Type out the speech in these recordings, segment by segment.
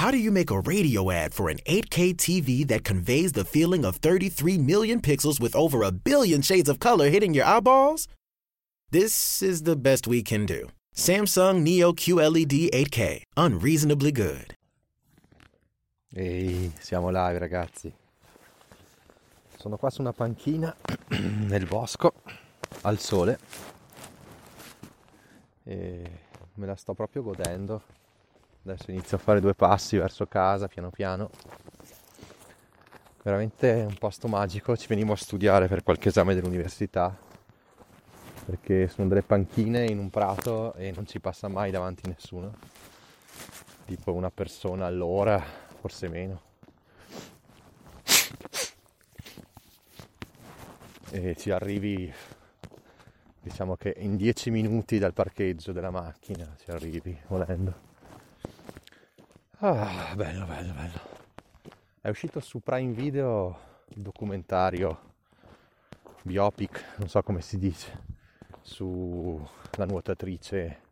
How do you make a radio ad for an 8K TV that conveys the feeling of 33 million pixels with over a billion shades of color hitting your eyeballs? This is the best we can do. Samsung Neo QLED 8K, unreasonably good. Ehi, siamo live ragazzi. Sono qua su una panchina nel bosco, al sole. E me la sto proprio godendo. Adesso inizio a fare due passi verso casa, piano piano. Veramente un posto magico. Ci venivo a studiare per qualche esame dell'università. Perché sono delle panchine in un prato e non ci passa mai davanti nessuno. Tipo una persona all'ora, forse meno. E ci arrivi diciamo che in 10 minuti dal parcheggio della macchina ci arrivi volendo. Ah, bello, bello, bello. È uscito su Prime Video il documentario biopic, non so come si dice, sulla nuotatrice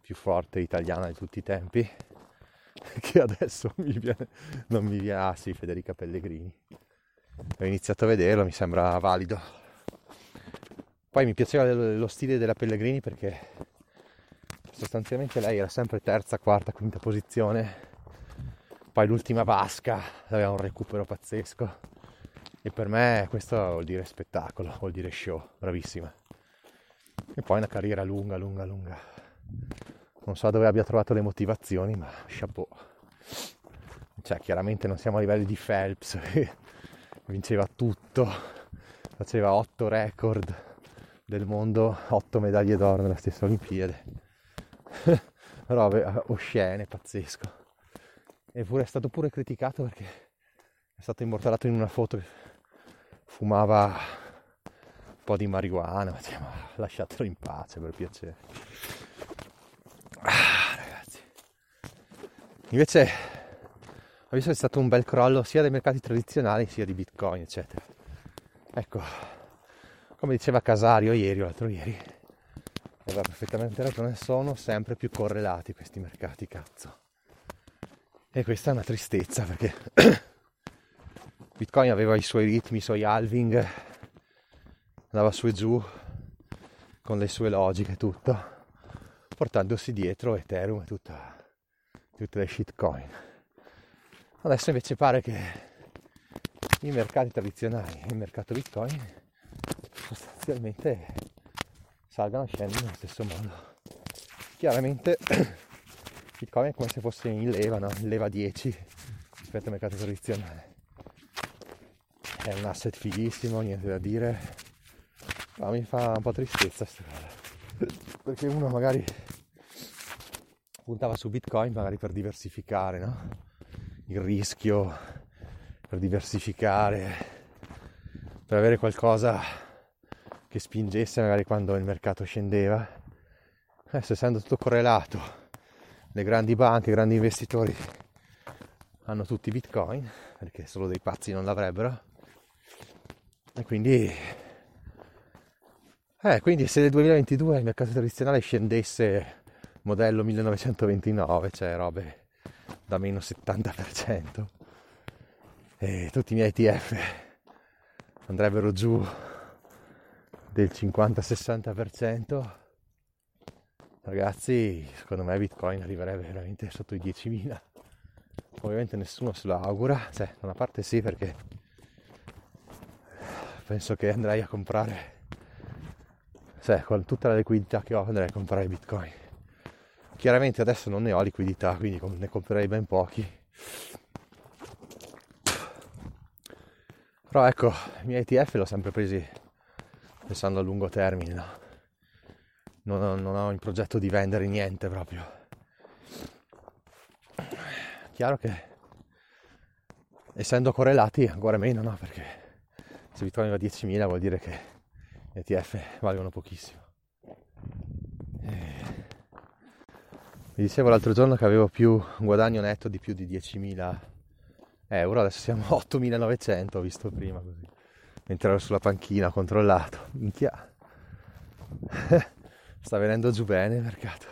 più forte italiana di tutti i tempi, che adesso mi viene, non mi viene, ah sì, Federica Pellegrini. Ho iniziato a vederlo, mi sembra valido poi mi piaceva lo stile della Pellegrini perché sostanzialmente lei era sempre terza, quarta, quinta posizione. Poi l'ultima vasca aveva un recupero pazzesco. E per me questo vuol dire spettacolo, vuol dire show, bravissima. E poi una carriera lunga, lunga, lunga. Non so dove abbia trovato le motivazioni, ma chapeau. Cioè, chiaramente non siamo a livelli di Phelps, che vinceva tutto, faceva otto record del mondo, 8 medaglie d'oro nella stessa Olimpiade. Robe oscene, pazzesco. Eppure è stato pure criticato perché è stato immortalato in una foto che fumava un po' di marijuana, ma, cioè, ma lasciatelo in pace per piacere. Ah, ragazzi. Invece che è stato un bel crollo sia dei mercati tradizionali sia di Bitcoin, eccetera. Ecco, come diceva Casario ieri o l'altro ieri, aveva perfettamente ragione, sono sempre più correlati questi mercati, cazzo. E questa è una tristezza perché Bitcoin aveva i suoi ritmi, i suoi halving, andava su e giù con le sue logiche e tutto, portandosi dietro Ethereum e tutta, tutte le shitcoin. Adesso invece pare che i mercati tradizionali, il mercato Bitcoin, sostanzialmente salgano e scendono nello stesso modo. Chiaramente Bitcoin è come se fosse in leva, no? in leva 10 rispetto al mercato tradizionale. È un asset fighissimo, niente da dire, ma mi fa un po' tristezza questa cosa. Perché uno magari puntava su Bitcoin magari per diversificare no? il rischio, per diversificare, per avere qualcosa che spingesse magari quando il mercato scendeva. Adesso essendo tutto correlato, le grandi banche, i grandi investitori hanno tutti bitcoin, perché solo dei pazzi non l'avrebbero. E quindi, eh, quindi se nel 2022 il mercato tradizionale scendesse modello 1929, cioè robe da meno 70%, e tutti i miei ETF andrebbero giù del 50-60%, ragazzi, secondo me Bitcoin arriverebbe veramente sotto i 10.000. Ovviamente nessuno se lo augura, cioè da una parte sì perché penso che andrei a comprare, cioè con tutta la liquidità che ho andrei a comprare Bitcoin. Chiaramente adesso non ne ho liquidità, quindi ne comprerei ben pochi. Però ecco, i miei ETF l'ho sempre presi pensando a lungo termine, no? Non, ho, non ho in progetto di vendere niente proprio. Chiaro che essendo correlati ancora meno, no? Perché se Bitcoin va a 10.000 vuol dire che gli ETF valgono pochissimo. E... Vi dicevo l'altro giorno che avevo più un guadagno netto di più di 10.000 euro, adesso siamo a 8.900, ho visto prima così mentre ero sulla panchina ho controllato. Minchia. Sta venendo giù bene il mercato.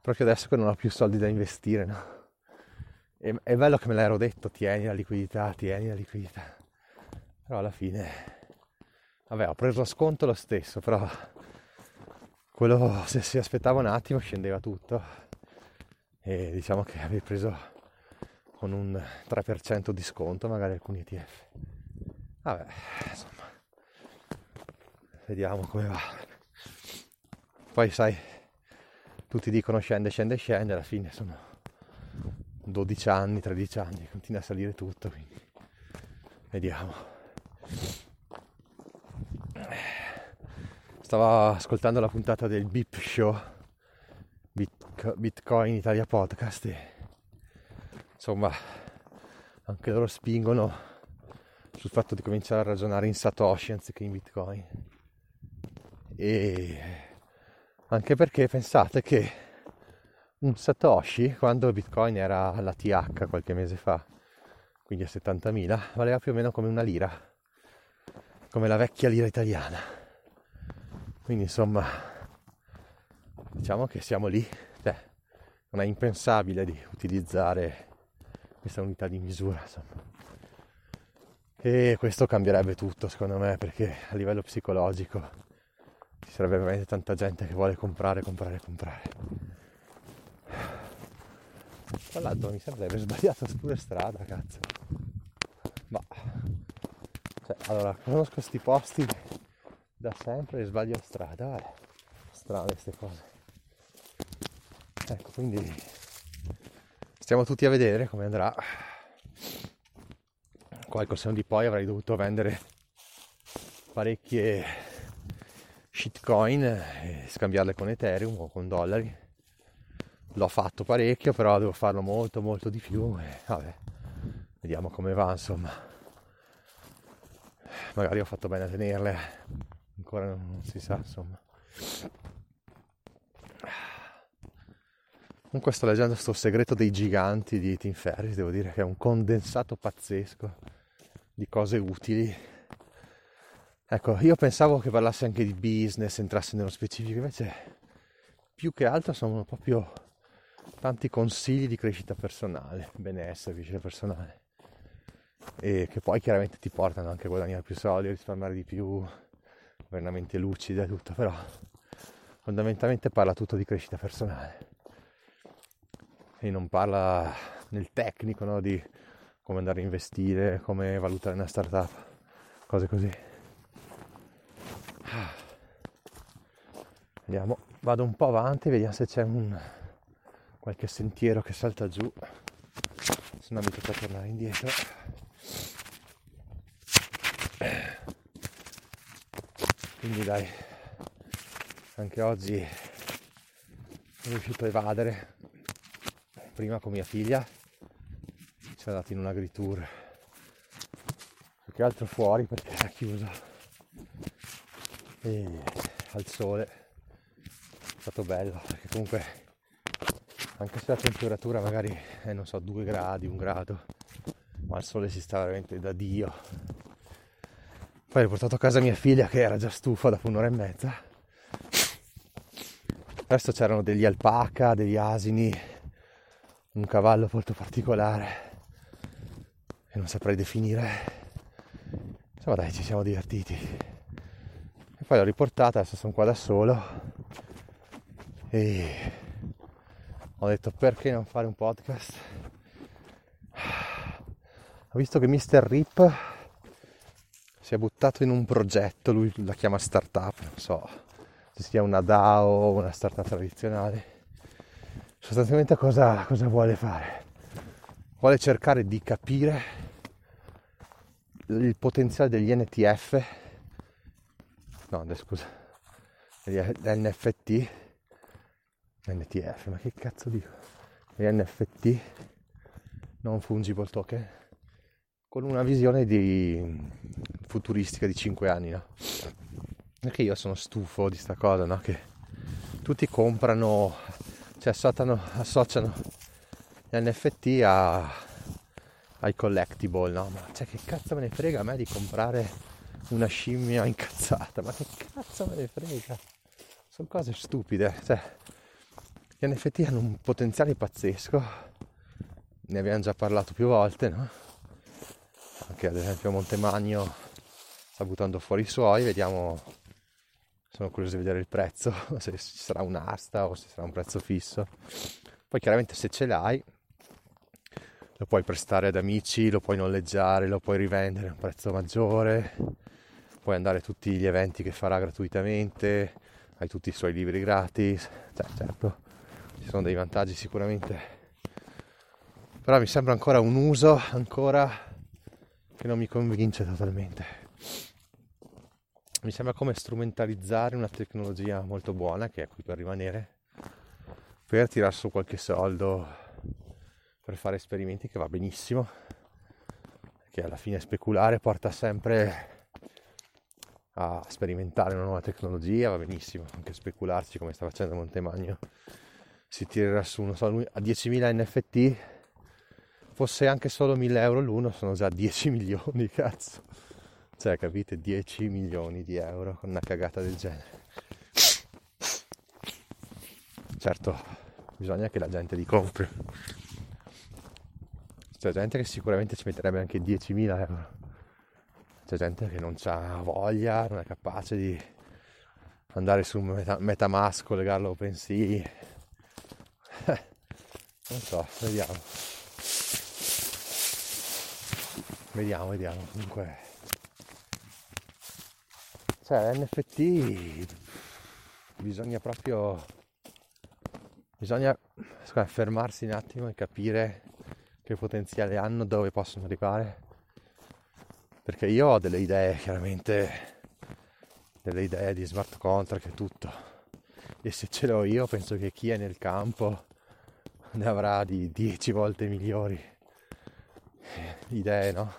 Proprio adesso che non ho più soldi da investire, no? E, è bello che me l'ero detto, tieni la liquidità, tieni la liquidità. Però alla fine, vabbè, ho preso sconto lo stesso, però quello se si aspettava un attimo scendeva tutto. E diciamo che avevi preso con un 3% di sconto magari alcuni ETF. Vabbè, insomma, vediamo come va. Poi sai, tutti dicono scende, scende, scende, alla fine sono 12 anni, 13 anni, continua a salire tutto, quindi vediamo. Stavo ascoltando la puntata del BIP Show, Bitcoin Italia Podcast e insomma anche loro spingono sul fatto di cominciare a ragionare in Satoshi anziché in Bitcoin. E anche perché pensate che un Satoshi quando Bitcoin era alla TH qualche mese fa, quindi a 70.000, valeva più o meno come una lira, come la vecchia lira italiana. Quindi insomma, diciamo che siamo lì, cioè, non è impensabile di utilizzare questa unità di misura, insomma. E questo cambierebbe tutto secondo me perché a livello psicologico ci sarebbe veramente tanta gente che vuole comprare, comprare, comprare. Tra l'altro mi aver sbagliato pure strada, cazzo. Ma cioè, allora, conosco questi posti da sempre e sbaglio strada, eh. Strane queste cose. Ecco, quindi stiamo tutti a vedere come andrà. Qualche seno di poi avrei dovuto vendere parecchie shitcoin e scambiarle con Ethereum o con dollari l'ho fatto parecchio, però devo farlo molto molto di più e vabbè, vediamo come va insomma. Magari ho fatto bene a tenerle, ancora non si sa insomma. Comunque sto leggendo sto segreto dei giganti di Tim Ferris, devo dire che è un condensato pazzesco di cose utili. Ecco, io pensavo che parlasse anche di business, entrasse nello specifico, invece più che altro sono proprio tanti consigli di crescita personale, benessere, crescita personale e che poi chiaramente ti portano anche a guadagnare più soldi, a risparmiare di più, avere una lucida e tutto, però fondamentalmente parla tutto di crescita personale e non parla nel tecnico no, di come andare a investire, come valutare una startup, cose così. Vediamo, vado un po' avanti, vediamo se c'è un, qualche sentiero che salta giù. Se no mi tocca tornare indietro. Quindi dai anche oggi sono riuscito a evadere prima con mia figlia ci è andato in un agritour più che altro fuori perché era chiuso. E al sole stato bello perché comunque anche se la temperatura magari è non so 2 gradi, 1 grado, ma al sole si sta veramente da Dio. Poi ho portato a casa mia figlia che era già stufa dopo un'ora e mezza. Adesso c'erano degli alpaca, degli asini, un cavallo molto particolare che non saprei definire. Insomma dai, ci siamo divertiti. E poi l'ho riportata, adesso sono qua da solo. E ho detto perché non fare un podcast? Ho visto che Mr. Rip si è buttato in un progetto lui la chiama startup non so se sia una DAO o una startup tradizionale. Sostanzialmente cosa, cosa vuole fare? Vuole cercare di capire il potenziale degli NTF no scusa degli NFT NTF, ma che cazzo dico? Gli NFT, non fungible token, con una visione di futuristica di 5 anni, no? Perché io sono stufo di sta cosa, no? Che tutti comprano, cioè associano, associano gli NFT a, ai collectible, no? Ma cioè che cazzo me ne frega a me di comprare una scimmia incazzata? Ma che cazzo me ne frega? Sono cose stupide, cioè gli NFT hanno un potenziale pazzesco, ne abbiamo già parlato più volte, no? Anche ad esempio Montemagno sta buttando fuori i suoi, vediamo, sono curioso di vedere il prezzo, se ci sarà un'asta o se sarà un prezzo fisso. Poi chiaramente se ce l'hai lo puoi prestare ad amici, lo puoi noleggiare, lo puoi rivendere a un prezzo maggiore, puoi andare a tutti gli eventi che farà gratuitamente, hai tutti i suoi libri gratis, cioè certo ci sono dei vantaggi sicuramente. Però mi sembra ancora un uso ancora che non mi convince totalmente. Mi sembra come strumentalizzare una tecnologia molto buona che è qui per rimanere per tirare su qualche soldo per fare esperimenti che va benissimo che alla fine speculare porta sempre a sperimentare una nuova tecnologia va benissimo anche specularci come sta facendo Montemagno si tirerà su non so, a 10.000 NFT fosse anche solo 1000 euro l'uno sono già 10 milioni, cazzo. Cioè, capite? 10 milioni di euro con una cagata del genere. Certo, bisogna che la gente li compri. C'è gente che sicuramente ci metterebbe anche 10.000 euro. C'è gente che non ha voglia, non è capace di andare su un Metamask, legarlo a OpenSea. Non so, vediamo. Vediamo, vediamo. Comunque. Cioè, NFT bisogna proprio. Bisogna scusa, fermarsi un attimo e capire che potenziale hanno, dove possono arrivare. Perché io ho delle idee, chiaramente, delle idee di smart contract e tutto. E se ce l'ho io, penso che chi è nel campo ne avrà di 10 volte migliori idee, no?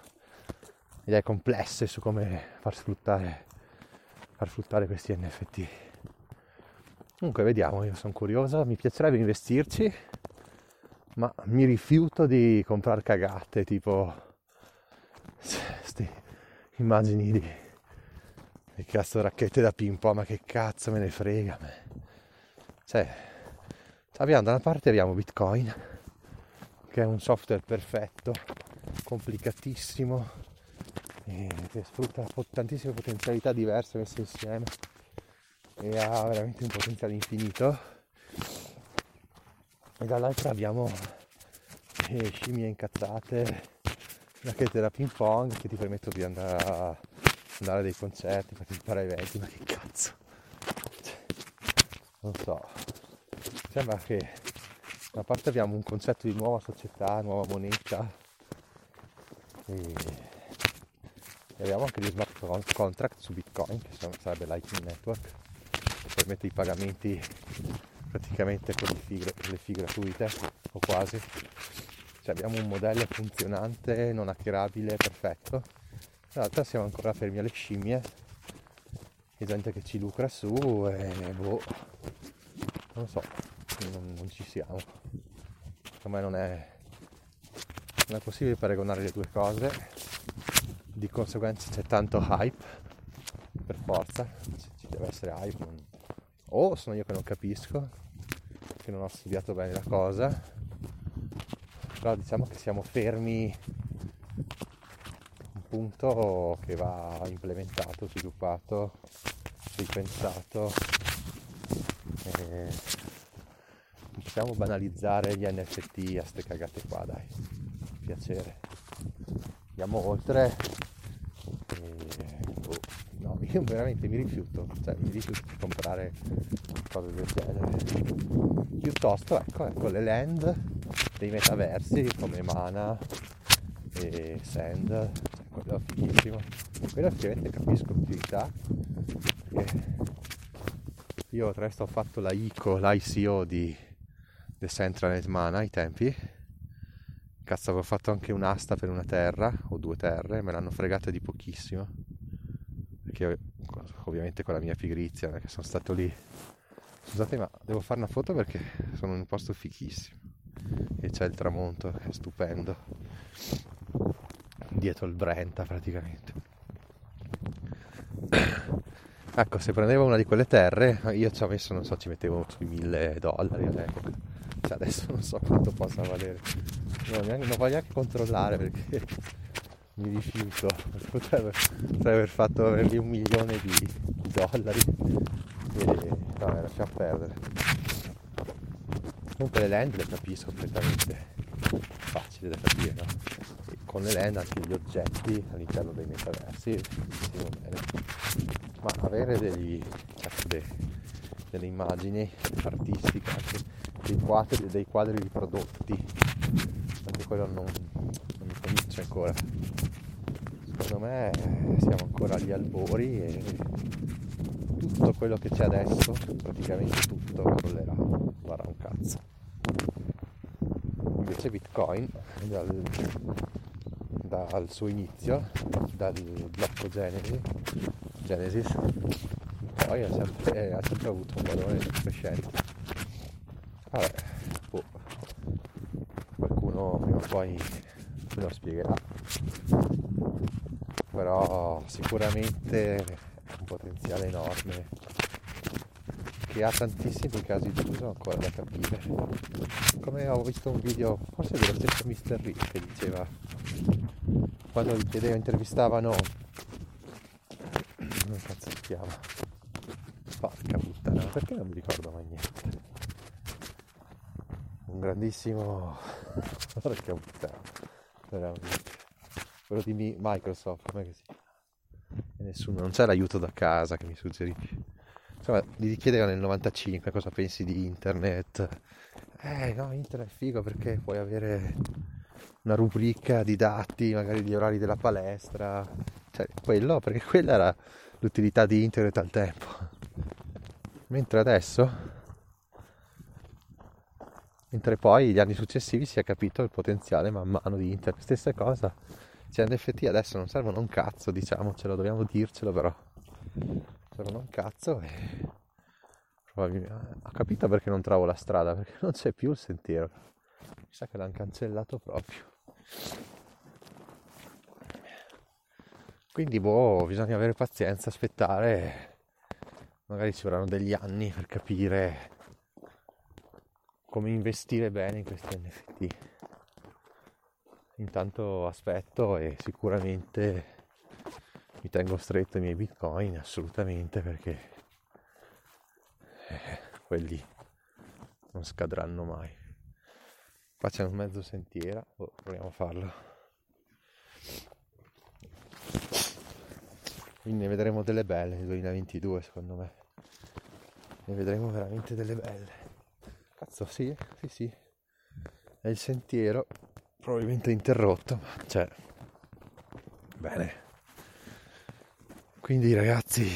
idee complesse su come far sfruttare, far sfruttare questi NFT. Comunque vediamo, io sono curioso, mi piacerebbe investirci, ma mi rifiuto di comprare cagate tipo queste immagini di, di cazzo racchette da ping pong, ma che cazzo me ne frega me. Cioè, abbiamo da una parte abbiamo Bitcoin, che è un software perfetto, complicatissimo, che sfrutta tantissime potenzialità diverse messe insieme e ha veramente un potenziale infinito. E dall'altra abbiamo le scimmie incazzate racchette da ping pong che ti permettono di andare a andare a dei concerti, partecipare a eventi, ma che cazzo. Non so sembra che da parte abbiamo un concetto di nuova società, nuova moneta e e abbiamo anche gli smart contract su Bitcoin, che sarebbe Lightning Network, che permette i pagamenti praticamente con le fee, le fee gratuite o quasi. Cioè abbiamo un modello funzionante, non hackerabile, perfetto. In realtà siamo ancora fermi alle scimmie, e gente che ci lucra su e boh, non so, non, non ci siamo. Secondo me non è, non è possibile paragonare le due cose. Di conseguenza c'è tanto hype per forza. Ci deve essere hype o sono io che non capisco che non ho studiato bene la cosa. Però diciamo che siamo fermi un punto che va implementato, sviluppato, ripensato e non possiamo banalizzare gli NFT a ste cagate qua dai. Piacere. Andiamo oltre. Io veramente mi rifiuto, cioè mi rifiuto di comprare cose del genere. Piuttosto ecco, ecco le land dei metaversi come Mana e Sand, cioè, quello è fighissimo. Quello effettivamente capisco l'utilità. Perché io tra l'altro ho fatto la ICO, l'ICO di The Central Mana ai tempi. Cazzo, avevo fatto anche un'asta per una terra o due terre, me l'hanno fregata di pochissimo. Perché ovviamente con la mia pigrizia che sono stato lì. Scusate ma devo fare una foto perché sono in un posto fichissimo. E c'è il tramonto è stupendo. Dietro il Brenta praticamente. Ecco se prendevo una di quelle terre io ci ho messo non so ci mettevo sui mille dollari all'epoca cioè adesso non so quanto possa valere. No, neanche, non voglio neanche controllare perché mi rifiuto. Potrebbe, potrebbe aver fatto avergli un milione di, dollari. E vabbè lasciamo perdere. Comunque le land le capisco completamente facile da capire no? e con le land anche gli oggetti all'interno dei metaversi ma avere degli, ecco, dei, delle immagini artistiche anche dei quadri, dei quadri di prodotti. Anche quello non, non mi convince ancora. Secondo me siamo ancora agli albori e tutto quello che c'è adesso praticamente tutto crollerà varrà un cazzo. Invece bitcoin dal, dal suo inizio dal blocco Genesis, Genesis poi ha sempre, ha sempre avuto un valore crescente vabbè boh. qualcuno prima o poi me lo spiegherà però sicuramente un potenziale enorme che ha tantissimi casi d'uso ancora da capire come ho visto un video forse dello stesso Mr. Rick che diceva quando gli chiedeva intervistavano come cazzo si chiama porca puttana perché non mi ricordo mai niente grandissimo porca puttana veramente quello di Microsoft, come si? E nessuno, non c'è l'aiuto da casa che mi suggerisce. Insomma, gli chiedeva nel 95 cosa pensi di internet. Eh no, internet è figo perché puoi avere una rubrica di dati, magari gli orari della palestra. Cioè, quello, perché quella era l'utilità di internet al tempo. Mentre adesso mentre poi gli anni successivi si è capito il potenziale man mano di internet. Stessa cosa cioè NFT adesso non servono un cazzo, diciamocelo, dobbiamo dircelo però. Servono un cazzo e probabilmente ho capito perché non trovo la strada, perché non c'è più il sentiero. Mi sa che l'hanno cancellato proprio. Quindi boh, bisogna avere pazienza, aspettare. Magari ci vorranno degli anni per capire come investire bene in questi NFT intanto aspetto e sicuramente mi tengo stretto i miei bitcoin assolutamente perché eh, quelli non scadranno mai. C'è un mezzo sentiera oh, proviamo a farlo. Quindi ne vedremo delle belle nel 2022 secondo me. Ne vedremo veramente delle belle cazzo sì sì sì è il sentiero probabilmente interrotto, ma c'è. Bene. Quindi ragazzi,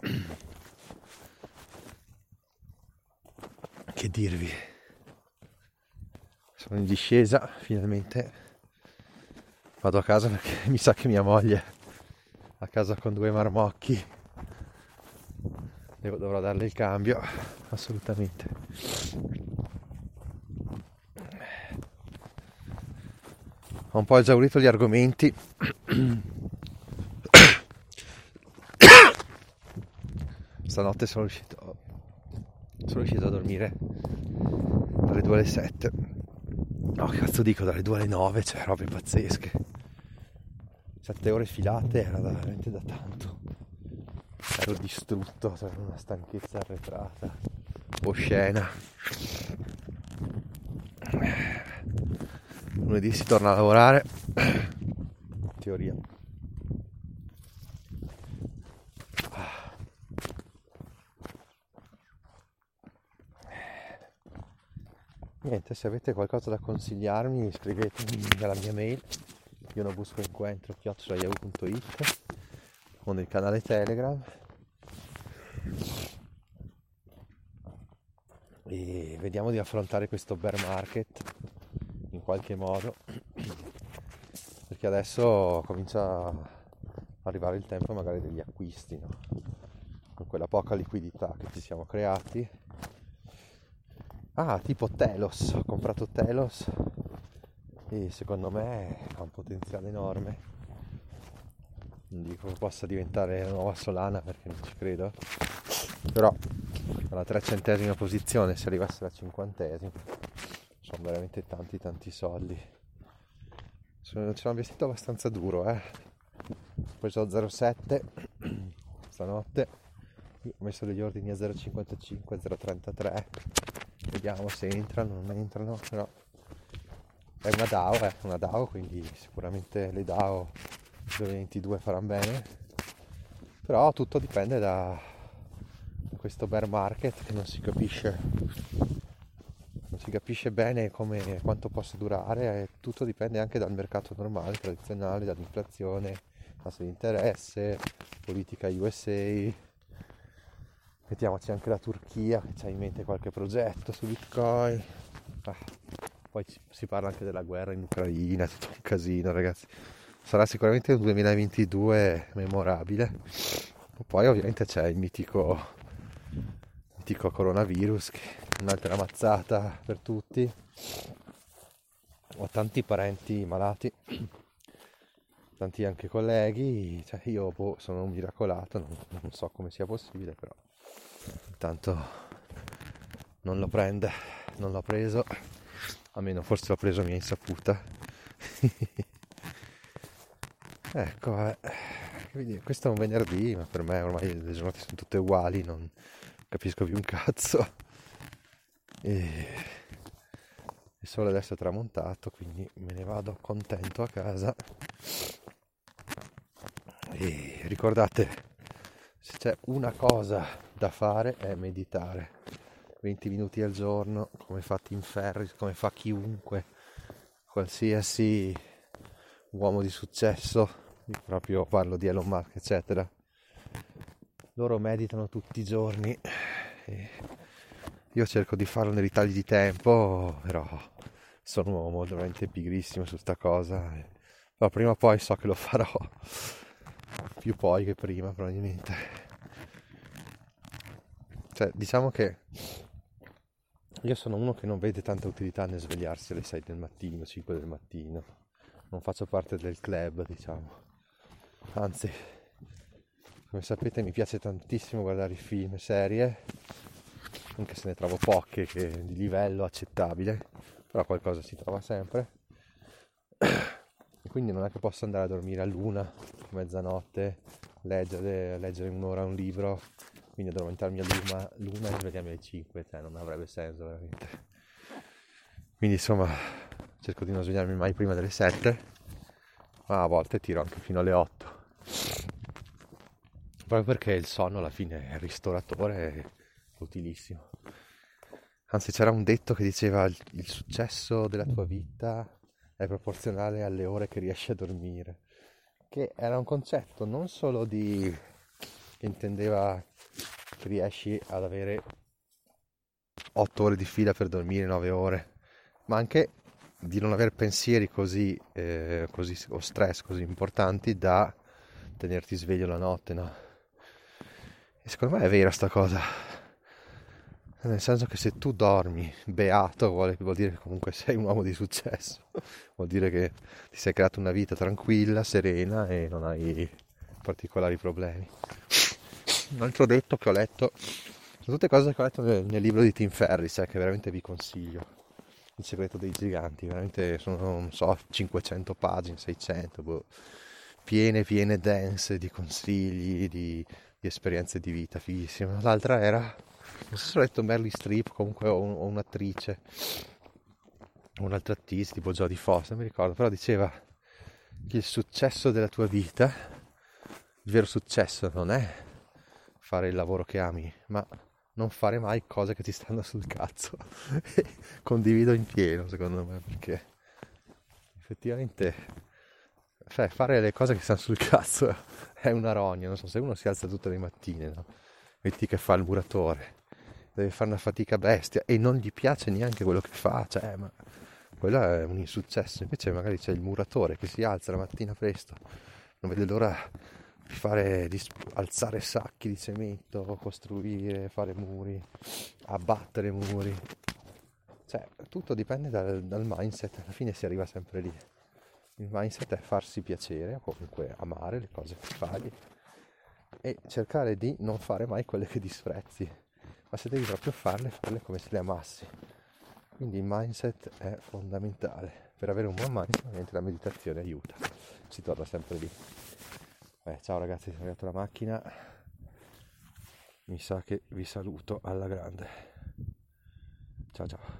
che dirvi? Sono in discesa, finalmente vado a casa perché mi sa che mia moglie a casa con due marmocchi Devo, dovrò darle il cambio assolutamente ho un po' esaurito gli argomenti. Stanotte sono riuscito, sono riuscito a dormire dalle 2 alle 7. No, cazzo dico, dalle 2 alle 9, cioè robe pazzesche. 7 ore filate era veramente da tanto. Ero distrutto, per una stanchezza arretrata, oscena lunedì si torna a lavorare. In teoria. Niente se avete qualcosa da consigliarmi scrivetemi nella mia mail. Io non busco incontro chiocciolaiau.it o nel canale telegram e vediamo di affrontare questo bear market qualche modo perché adesso comincia a arrivare il tempo magari degli acquisti no? con quella poca liquidità che ci siamo creati. Ah tipo Telos ho comprato Telos e secondo me ha un potenziale enorme. Non dico che possa diventare la nuova Solana perché non ci credo però alla trecentesima posizione se arrivasse alla cinquantesima sono veramente tanti tanti soldi. Sono, ce l'ho investito abbastanza duro, eh. Ho preso 0,7 stanotte, ho messo degli ordini a 0,55, 0,33. Vediamo se entrano non entrano, però è una DAO, è una DAO, quindi sicuramente le DAO 2022 faranno bene. Però tutto dipende da questo bear market che non si capisce non si capisce bene come, quanto possa durare e tutto dipende anche dal mercato normale, tradizionale, dall'inflazione, tasso di interesse, politica USA. Mettiamoci anche la Turchia che ha in mente qualche progetto su Bitcoin. Ah, poi si parla anche della guerra in Ucraina, tutto un casino ragazzi. Sarà sicuramente un 2022 memorabile. Poi ovviamente c'è il mitico mitico coronavirus che è un'altra mazzata per tutti ho tanti parenti malati tanti anche colleghi cioè io boh, sono un miracolato non, non so come sia possibile però intanto non lo prende non l'ho preso almeno forse l'ho preso a mia insaputa ecco eh. Questo è un venerdì ma per me ormai le giornate sono tutte uguali non, capisco più un cazzo. E il sole adesso è tramontato quindi me ne vado contento a casa. E ricordate se c'è una cosa da fare è meditare. 20 minuti al giorno come fa Tim Ferris come fa chiunque qualsiasi uomo di successo proprio parlo di Elon Musk eccetera. Loro meditano tutti i giorni. Io cerco di farlo nei ritagli di tempo però sono un uomo veramente pigrissimo su sta cosa. Ma prima o poi so che lo farò. Più poi che prima probabilmente. Cioè diciamo che io sono uno che non vede tanta utilità nel svegliarsi alle 6 del mattino 5 del mattino. Non faccio parte del club diciamo anzi come sapete mi piace tantissimo guardare i film e serie, anche se ne trovo poche che, di livello accettabile, però qualcosa si trova sempre. E quindi non è che posso andare a dormire a luna, mezzanotte, leggere, leggere un'ora un libro, quindi addormentarmi a luna, luna e svegliarmi alle 5, cioè non avrebbe senso veramente. Quindi insomma cerco di non svegliarmi mai prima delle 7, ma a volte tiro anche fino alle 8 proprio perché il sonno alla fine è ristoratore e utilissimo. Anzi c'era un detto che diceva il successo della tua vita è proporzionale alle ore che riesci a dormire, che era un concetto non solo di che intendeva che riesci ad avere 8 ore di fila per dormire 9 ore, ma anche di non avere pensieri così, eh, così o stress così importanti da tenerti sveglio la notte, no? E secondo me è vera sta cosa. Nel senso che se tu dormi beato vuol, vuol dire che comunque sei un uomo di successo. vuol dire che ti sei creato una vita tranquilla, serena e non hai particolari problemi. Un altro detto che ho letto, sono tutte cose che ho letto nel, nel libro di Tim Ferris, eh, che veramente vi consiglio. Il segreto dei giganti, veramente sono, non so, 500 pagine, 600, boh, piene, piene dense di consigli, di di esperienze di vita, fighissima. L'altra era, non so se ho detto Merly Strip, comunque o, o un'attrice, un'altra artista tipo Jodie Foster, mi ricordo, però diceva che il successo della tua vita, il vero successo non è fare il lavoro che ami, ma non fare mai cose che ti stanno sul cazzo. Condivido in pieno, secondo me, perché effettivamente cioè, fare le cose che stanno sul cazzo è una rogna, non so, se uno si alza tutte le mattine, no? Metti che fa il muratore, deve fare una fatica bestia e non gli piace neanche quello che fa, cioè, ma quello è un insuccesso. Invece magari c'è il muratore che si alza la mattina presto, non vede l'ora di fare, di alzare sacchi di cemento, costruire, fare muri, abbattere muri. Cioè, tutto dipende dal, dal mindset, alla fine si arriva sempre lì. Il mindset è farsi piacere o comunque amare le cose che fai e cercare di non fare mai quelle che disprezzi, ma se devi proprio farle, farle come se le amassi. Quindi il mindset è fondamentale. Per avere un buon mindset la meditazione aiuta. Si torna sempre lì. Eh, ciao ragazzi, sono arrivato alla macchina. Mi sa che vi saluto alla grande. Ciao ciao.